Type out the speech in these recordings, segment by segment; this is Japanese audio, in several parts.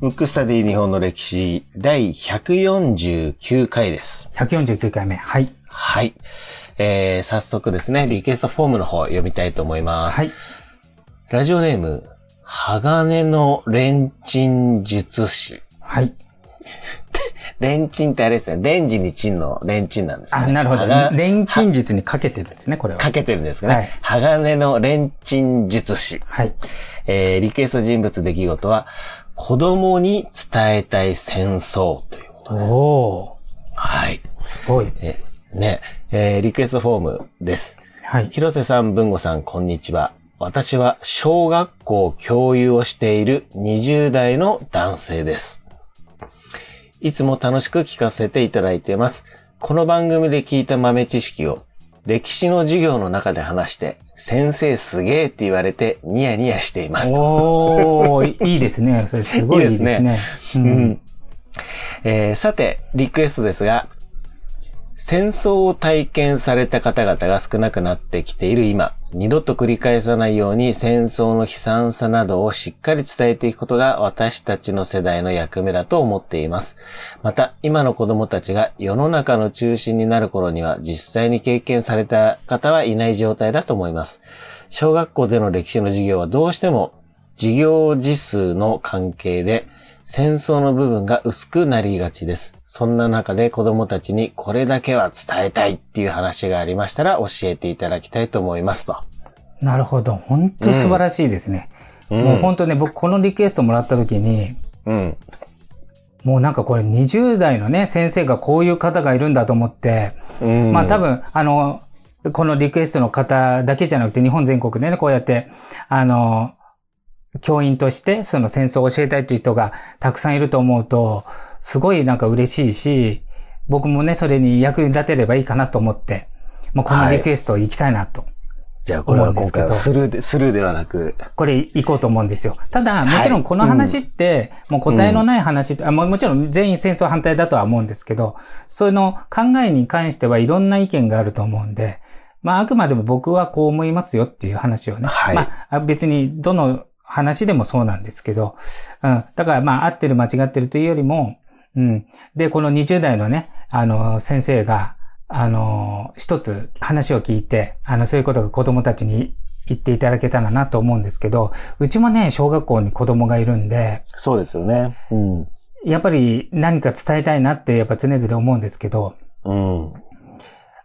ムックスタディ日本の歴史第149回です。149回目。はい。はい。えー、早速ですね、リクエストフォームの方読みたいと思います。はい。ラジオネーム、鋼のレンチン術師。はい。レンチンってあれですね、レンジにチンのレンチンなんですね。あ、なるほど。鋼錬金術にかけてるんですね、これは。かけてるんですかね。はい鋼のレンチン術師。はい。えー、リクエスト人物出来事は、子供に伝えたい戦争ということで。おはい。ー、すごい。えね、えーリクエストフォームです。はい。広瀬さん、文吾さん、こんにちは。私は小学校教諭をしている20代の男性です。いつも楽しく聞かせていただいています。この番組で聞いた豆知識を歴史の授業の中で話して、先生すげーって言われてニヤニヤしています。おー、いいですね。それすごいいいですね。ううんん。えーさて、リクエストですが、戦争を体験された方々が少なくなってきている今、二度と繰り返さないように戦争の悲惨さなどをしっかり伝えていくことが私たちの世代の役目だと思っています。また、今の子供たちが世の中の中心になる頃には実際に経験された方はいない状態だと思います。小学校での歴史の授業はどうしても授業時数の関係で戦争の部分が薄くなりがちです。そんな中で子供たちにこれだけは伝えたいっていう話がありましたら教えていただきたいと思いますと。なるほど。本当素晴らしいですね。うんもう本当ね、僕このリクエストもらった時に、うん。もうなんかこれ20代のね、先生がこういう方がいるんだと思って、うん。まあ多分、あの、このリクエストの方だけじゃなくて日本全国でね、こうやって、あの、教員としてその戦争を教えたいっていう人がたくさんいると思うと、すごいなんか嬉しいし、僕もね、それに役に立てればいいかなと思って、もうこのリクエスト行きたいなと。じゃあこれは今思うんですけど回はスルーで、スルーではなく、これ行こうと思うんですよ。ただ、もちろんこの話って、もう答えのない話、あももちろん全員戦争反対だとは思うんですけど、その考えに関してはいろんな意見があると思うんで、まああくまでも僕はこう思いますよっていう話をね。はいまあ別にどの話でもそうなんですけど、うん。だからまあ合ってる間違ってるというよりも、うん。で、この20代のね、あの、先生が、あの、一つ話を聞いて、あの、そういうことが子供たちに言っていただけたらなと思うんですけど、うちもね、小学校に子供がいるんで、そうですよね。うん。やっぱり何か伝えたいなってやっぱ常々思うんですけど、うん。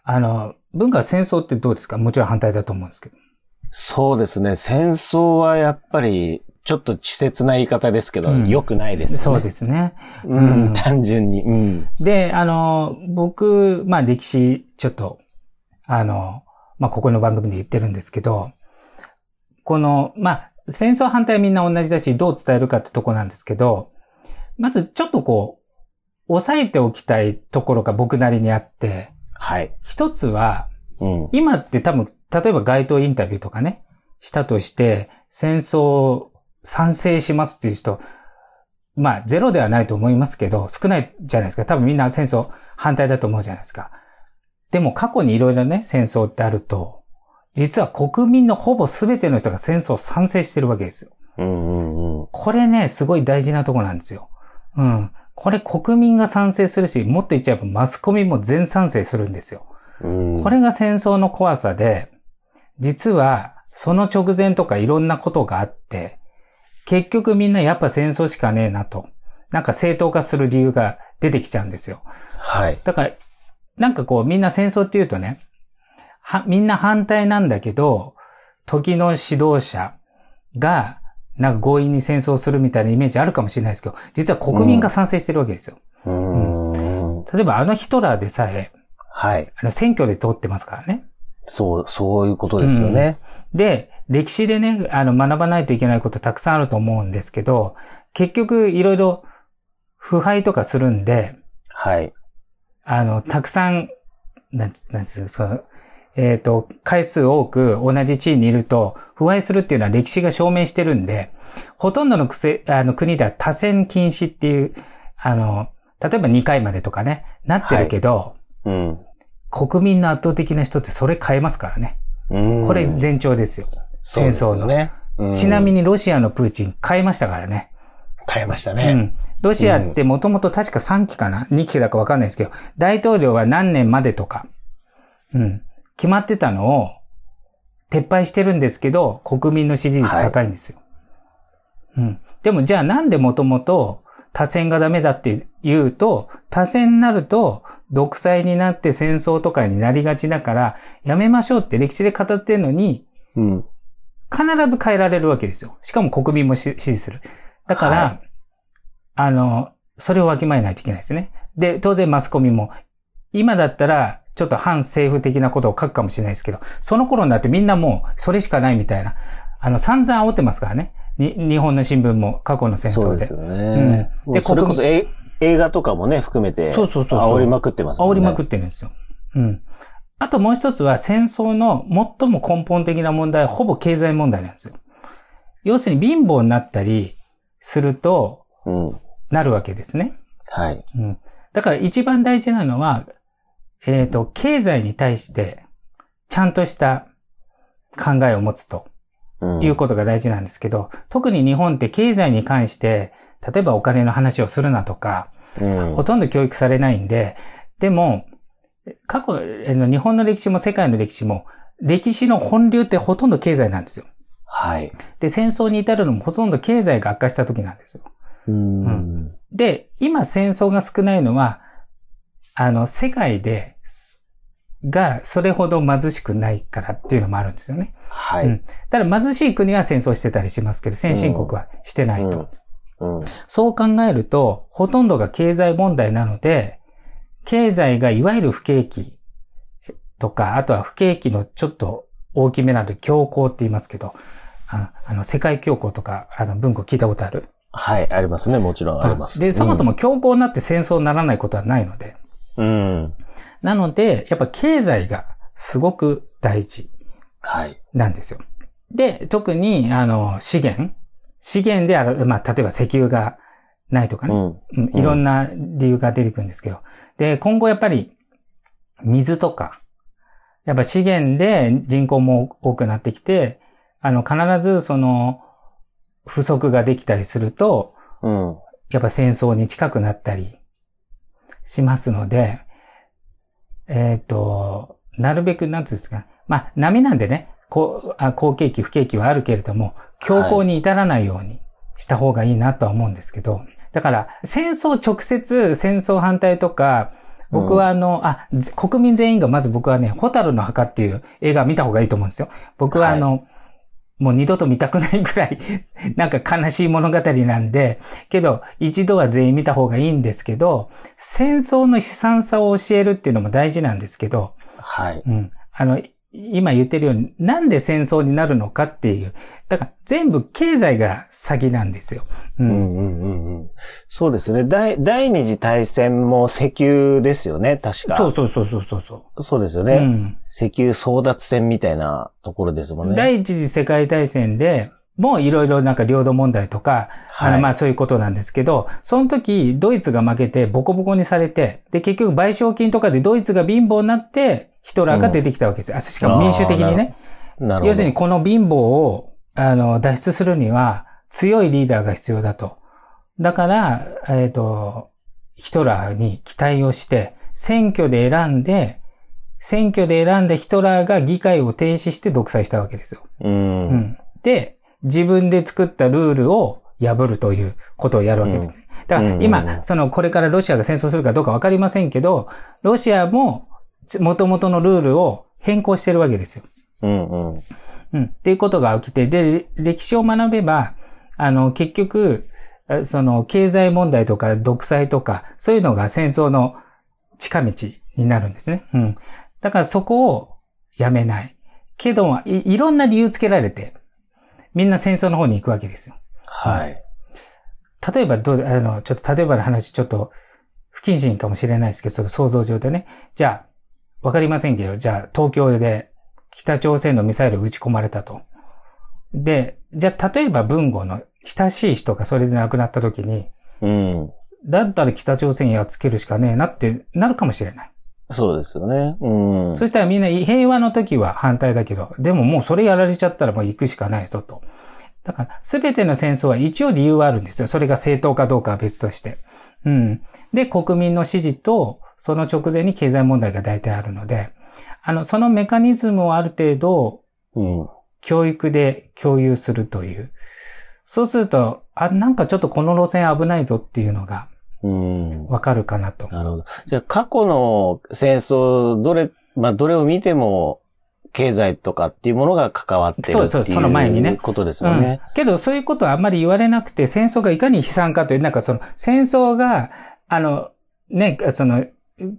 あの、文化戦争ってどうですか？もちろん反対だと思うんですけど。そうですね。戦争はやっぱり、ちょっと稚拙な言い方ですけど、うん良くないですね。そうですね。うん。うん単純に。うん。で、あの、僕、まあ歴史、ちょっと、あの、まあここの番組で言ってるんですけど、この、まあ、戦争反対はみんな同じだし、どう伝えるかってとこなんですけど、まずちょっとこう、押さえておきたいところが僕なりにあって、はい。一つは、うん。今って多分、例えば街頭インタビューとかね、したとして、戦争賛成しますっていう人、まあ、ゼロではないと思いますけど、少ないじゃないですか。多分みんな戦争反対だと思うじゃないですか。でも過去にいろいろね、戦争ってあると、実は国民のほぼ全ての人が戦争賛成してるわけですよ。うんうんうん。これね、すごい大事なとこなんですよ。うん。これ国民が賛成するし、もっと言っちゃえばマスコミも全賛成するんですよ。うん。これが戦争の怖さで、実はその直前とかいろんなことがあって、結局みんなやっぱ戦争しかねえなと。なんか正当化する理由が出てきちゃうんですよ。はい。だから、なんかこうみんな戦争って言うとね、は、みんな反対なんだけど、時の指導者が、なんか強引に戦争するみたいなイメージあるかもしれないですけど、実は国民が賛成してるわけですよ。うん。例えばあのヒトラーでさえ、はい。あの選挙で通ってますからね。そう、そういうことですよね。で、歴史でね、あの、学ばないといけないことたくさんあると思うんですけど、結局、いろいろ、腐敗とかするんで、はい。あの、たくさん、なんつ、なんつう、その、えっ、と、回数多く同じ地位にいると、腐敗するっていうのは歴史が証明してるんで、ほとんどのくせあの国では多選禁止っていう、あの、例えば2回までとかね、なってるけど、うん。国民の圧倒的な人ってそれ変えますからね。うんこれ前兆ですよ。戦争の。ね。ちなみに。にロシアのプーチン変えましたからね。変えましたね。うん。ロシアってもともと確か3期かな ?2 期だかわかんないですけど、大統領は何年までとか、うん。決まってたのを撤廃してるんですけど、国民の支持率高いんですよ。うん。でもじゃあなんでもともと多選がダメだって言うと、多選になると独裁になって戦争とかになりがちだから、やめましょうって歴史で語ってるのに、うん。必ず変えられるわけですよ。しかも国民もし支持する。だから、はいあの、それをわきまえないといけないですね。で、当然マスコミも、今だったら、ちょっと反政府的なことを書くかもしれないですけど、その頃になってみんなもう、それしかないみたいな、あの、散々煽ってますからね。に、日本の新聞も過去の戦争で。そうですよね。うんでそれこそえ映画とかもね、含めて、そうそうそうそう煽りまくってますね。煽りまくってるんですよ。うん。あともう一つは戦争の最も根本的な問題はほぼ経済問題なんですよ。要するに貧乏になったりするとうん。なるわけですね。はい。うん。だから一番大事なのは、えっ、と、経済に対してちゃんとした考えを持つとうん。いうことが大事なんですけど、特に日本って経済に関して、例えばお金の話をするなとか、うんほとんど教育されないんで、でも、過去、日本の歴史も世界の歴史も、歴史の本流ってほとんど経済なんですよ。はい。で、戦争に至るのもほとんど経済が悪化した時なんですよ。うん。で、今戦争が少ないのは、あの、世界で、すが、それほど貧しくないからっていうのもあるんですよね。はい。うんただ貧しい国は戦争してたりしますけど、先進国はしてないと。うん。そう考えると、ほとんどが経済問題なので、経済がいわゆる不景気とか、あとは不景気のちょっと大きめなので、恐慌って言いますけど、ああの、世界恐慌とか、あの、文庫聞いたことある？はい。ありますね。もちろんあります。で、そもそも恐慌になって戦争にならないことはないので。うん。なので、やっぱ経済がすごく大事はい。なんですよ。で、特に、あの、資源資源である、まあ、例えば石油がないとかね。うん。うんいろんな理由が出てくるんですけど。で、今後やっぱり、水とか、やっぱ資源で人口も多くなってきて、あの、必ずその、不足ができたりすると、うん。やっぱ戦争に近くなったりしますので、えっ、と、なるべく、なんていうんですか、まあ、波なんでね、こう、あ好景気、不景気はあるけれども、強行に至らないようにした方がいいなとは思うんですけど、だから、戦争直接、戦争反対とか、僕はあの、あ、ぜ国民全員がまず僕はね、ホタルの墓っていう映画見た方がいいと思うんですよ。僕はあの、もう二度と見たくないぐらい、なんか悲しい物語なんで、けど、一度は全員見た方がいいんですけど、戦争の悲惨さを教えるっていうのも大事なんですけど、はい。うん。あの、今言ってるように、なんで戦争になるのかっていう。だから、全部経済が先なんですよ。う。うんんうんうんうん。そうですね。第、第二次大戦も石油ですよね、確か。そうそうそうそうそうそそうですよう。ね。うん。石油争奪戦みたいなところですもんね。第一次世界大戦で、もういろいろなんか領土問題とか、あはいのまあそういうことなんですけど、その時ドイツが負けてボコボコにされて、で結局賠償金とかでドイツが貧乏になって、ヒトラーが出てきたわけですよ。あしかも民主的にね。要するにこの貧乏を、あの、脱出するには強いリーダーが必要だと。だから、えっ、と、ヒトラーに期待をして、選挙で選んで、選挙で選んでヒトラーが議会を停止して独裁したわけですよ。うん。うん。で、自分で作ったルールを破るということをやるわけですね。だからうんうんうん今、その、これからロシアが戦争するかどうかわかりませんけど、ロシアも、元々のルールを変更してるわけですよ。うんうん。うん。っていうことが起きて、で、歴史を学べば、あの、結局、あその、経済問題とか独裁とか、そういうのが戦争の近道になるんですね。うん。だからそこをやめない。けど、いいろんな理由つけられて、みんな戦争の方に行くわけですよ。はい。例えば、どう、あの、ちょっと例えばの話、ちょっと不謹慎かもしれないですけど、その想像上でね。じゃあ、わかりませんけど、じゃあ、東京で北朝鮮のミサイル撃ち込まれたと。で、じゃあ、例えば文豪の親しい人がそれで亡くなった時に、うん。だったら北朝鮮やっつけるしかねえなってなるかもしれない。そうですよね。うん。そしたらみんな平和の時は反対だけど、でももうそれやられちゃったらもう行くしかないぞと。だから、すべての戦争は一応理由はあるんですよ。それが正当かどうかは別として。うん。で、国民の支持と、その直前に経済問題が大体あるので、あの、そのメカニズムをある程度、うん。教育で共有するという。そうすると、あ、なんかちょっとこの路線危ないぞっていうのがうん。わかるかなと。なるほど。じゃあ、過去の戦争、どれ、まあ、どれを見ても、経済とかっていうものが関わってるっていうそうそうその前にねことですうんよね。。けど、そういうことはあんまり言われなくて、戦争がいかに悲惨かという、なんかその、戦争が、あの、ね、その、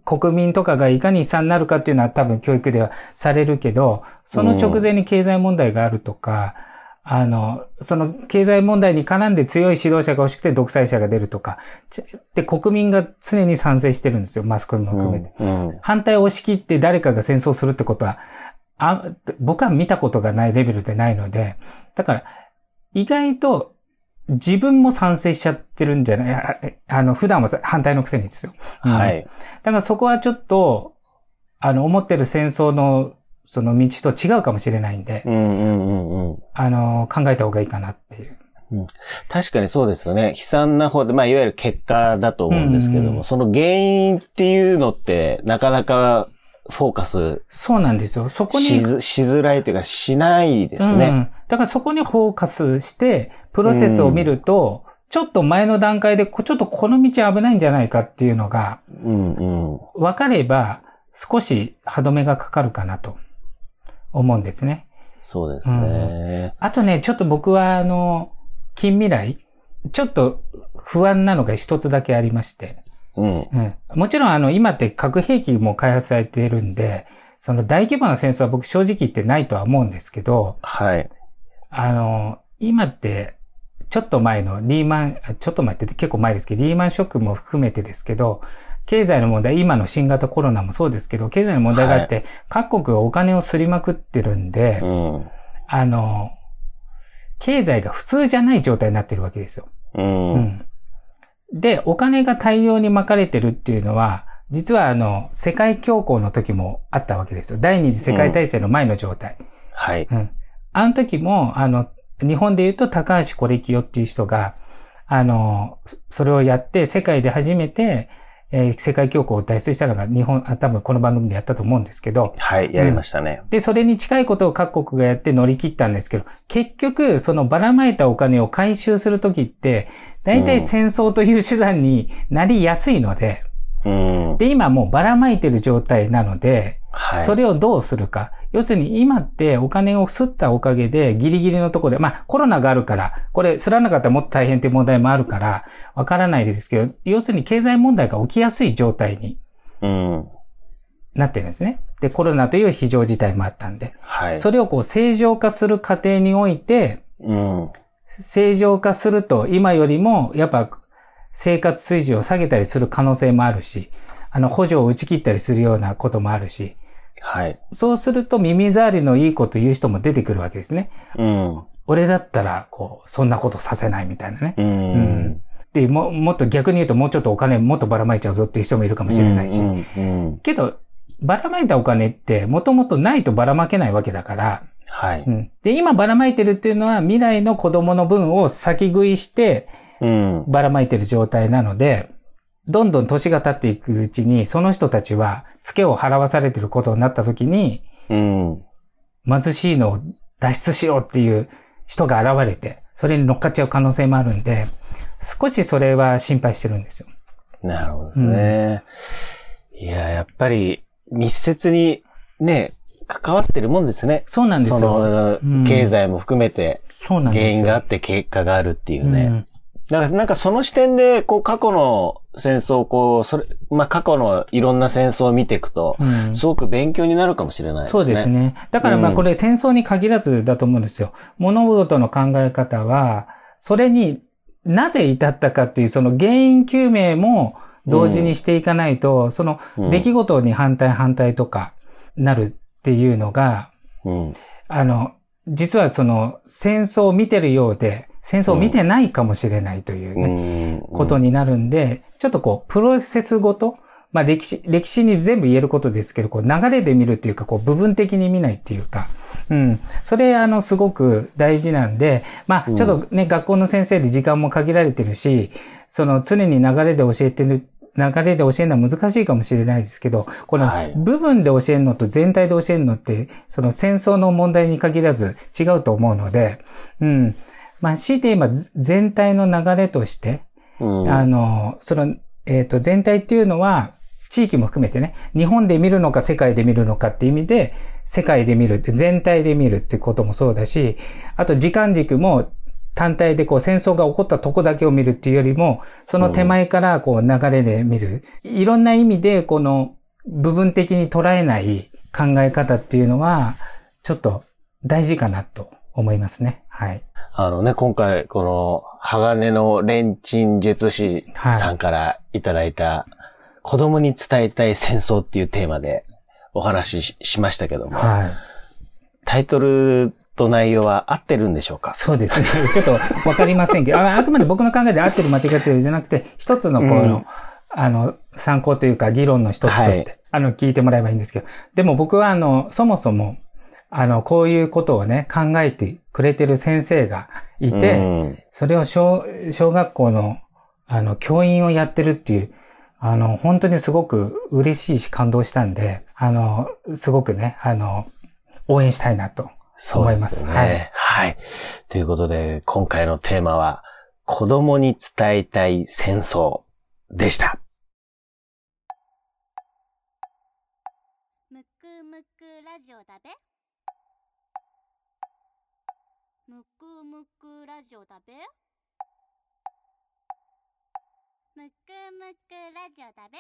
国民とかがいかに悲惨になるかっていうのは多分教育ではされるけど、その直前に経済問題があるとか、あの、その経済問題に絡んで強い指導者が欲しくて独裁者が出るとか、ちで、国民が常に賛成してるんですよ、マスコミも含めて。うん。うん反対を押し切って誰かが戦争するってことは、あ僕は見たことがないレベルでないので、だから、意外と自分も賛成しちゃってるんじゃないああの、普段は反対のくせにですよ。うんはい。だからそこはちょっと、あの、思ってる戦争の、その道と違うかもしれないんでう、んうんうんうん。あの、考えた方がいいかなっていう。確かにそうですよね。悲惨な方で、まあ、いわゆる結果だと思うんですけども、うんうんその原因っていうのって、なかなかフォーカスそうなんですよ。そこに、しづしづらいというか、しないですね。うん。だからそこにフォーカスして、プロセスを見ると、ちょっと前の段階で、こちょっとこの道危ないんじゃないかっていうのが、うんうん。分かれば、少し歯止めがかかるかなと思うんですね。そうですね。あとね、ちょっと僕は、あの、近未来、ちょっと不安なのが一つだけありまして、うん。うん、もちろんあの、今って核兵器も開発されているんで、その大規模な戦争は僕正直言ってないとは思うんですけど、はい。あの、今って、ちょっと前のリーマン、ちょっと前って結構前ですけど、リーマンショックも含めてですけど、経済の問題、今の新型コロナもそうですけど、経済の問題があって、各国がお金をすりまくってるんで、うん。あの、経済が普通じゃない状態になってるわけですよ。うん。うん。で、お金が大量に巻かれてるっていうのは、実はあの、世界恐慌の時もあったわけですよ。第二次世界大戦の前の状態。はい。うん。あの時も、あの、日本で言うと高橋コレキヨっていう人が、あの、そそれをやって、世界で初めて、えー世界恐慌を脱出したのが日本、あ多分この番組でやったと思うんですけど、はい。やりましたね。で、それに近いことを各国がやって乗り切ったんですけど、結局、そのばらまいたお金を回収するときって、大体戦争という手段になりやすいので、うん。で、今もうばらまいてる状態なので、はい。それをどうするか。要するに今ってお金を吸ったおかげでギリギリのところで、まあコロナがあるから、これ吸らなかったらもっと大変という問題もあるから、わからないですけど、要するに経済問題が起きやすい状態にうん。なってるんですね。で、コロナという非常事態もあったんで。はい。それをこう正常化する過程において、うん。正常化すると今よりもやっぱ生活水準を下げたりする可能性もあるし、あの補助を打ち切ったりするようなこともあるし、はい。そうすると耳障りのいいこと言う人も出てくるわけですね。うん。俺だったら、こう、そんなことさせないみたいなね。ううんん。で、も、もっと逆に言うともうちょっとお金もっとばらまいちゃうぞっていう人もいるかもしれないし。うん。うん。けど、ばらまいたお金ってもともとないとばらまけないわけだから、はい。うん。で、今ばらまいてるっていうのは未来の子供の分を先食いしてうん。ばらまいてる状態なので、どんどん年が経っていくうちに、その人たちは、付けを払わされてることになった時に、うん。貧しいのを脱出しようっていう人が現れて、それに乗っかっちゃう可能性もあるんで、少しそれは心配してるんですよ。なるほどですね。いや、やっぱり密接にね、関わってるもんですね。そうなんですそよ。の、うん経済も含めてそうなんですよ。原因があって結果があるっていうね。うんだからなんかその視点で、こう過去の戦争をこう、それ、まあ過去のいろんな戦争を見ていくと、うんすごく勉強になるかもしれないですね。そうですね。だからまあうんこれ戦争に限らずだと思うんですよ。物事の考え方は、それになぜ至ったかっていうその原因究明も同時にしていかないと、そのうん出来事に反対反対とかなるっていうのが、うん。あの、実はその戦争を見てるようで、戦争を見てないかもしれないというね、うん。ことになるんで、ちょっとこう、プロセスごとまあ歴史、歴史に全部言えることですけど、こう流れで見るっていうか、こう部分的に見ないっていうか、うん。それ、あの、すごく大事なんで、まあ、ちょっとね、うん、学校の先生で時間も限られてるし、その常に流れで教えてる流れで教えるのは難しいかもしれないですけど、この部分で教えるのと全体で教えるのって、その戦争の問題に限らず違うと思うので、うん。まあ、強いて今、全体の流れとして、うん、あの、その、えっ、ー、と、全体っていうのは、地域も含めてね、日本で見るのか世界で見るのかって意味で、世界で見るって、全体で見るってこともそうだし、あと時間軸も単体でこう戦争が起こったとこだけを見るっていうよりも、その手前からこう流れで見る。いろんな意味でこの部分的に捉えない考え方っていうのは、ちょっと大事かなと思いますね。はい。あのね、今回この鋼のレンチン術師さんからいただいた、子供に伝えたい戦争っていうテーマでお話ししましたけども、はい、タイトルと内容は合ってるんでしょうか？そうですね。ちょっとわかりませんけど、ああくまで僕の考えで合ってる間違ってるじゃなくて、一つのこの、うん、あの、参考というか議論の一つとして、はい、あの、聞いてもらえばいいんですけど、でも僕はあの、そもそも、あの、こういうことをね、考えてくれてる先生がいて、うん、それを小、小学校の、あの、教員をやってるっていう、あの、本当にすごく嬉しいし感動したんで、あの、すごくね、あの、応援したいなと思います。すね、はい。はい。ということで、今回のテーマは、子供に伝えたい戦争でした。むくむくラジオだべくむくラジオだべ？むくむくラジオだべ？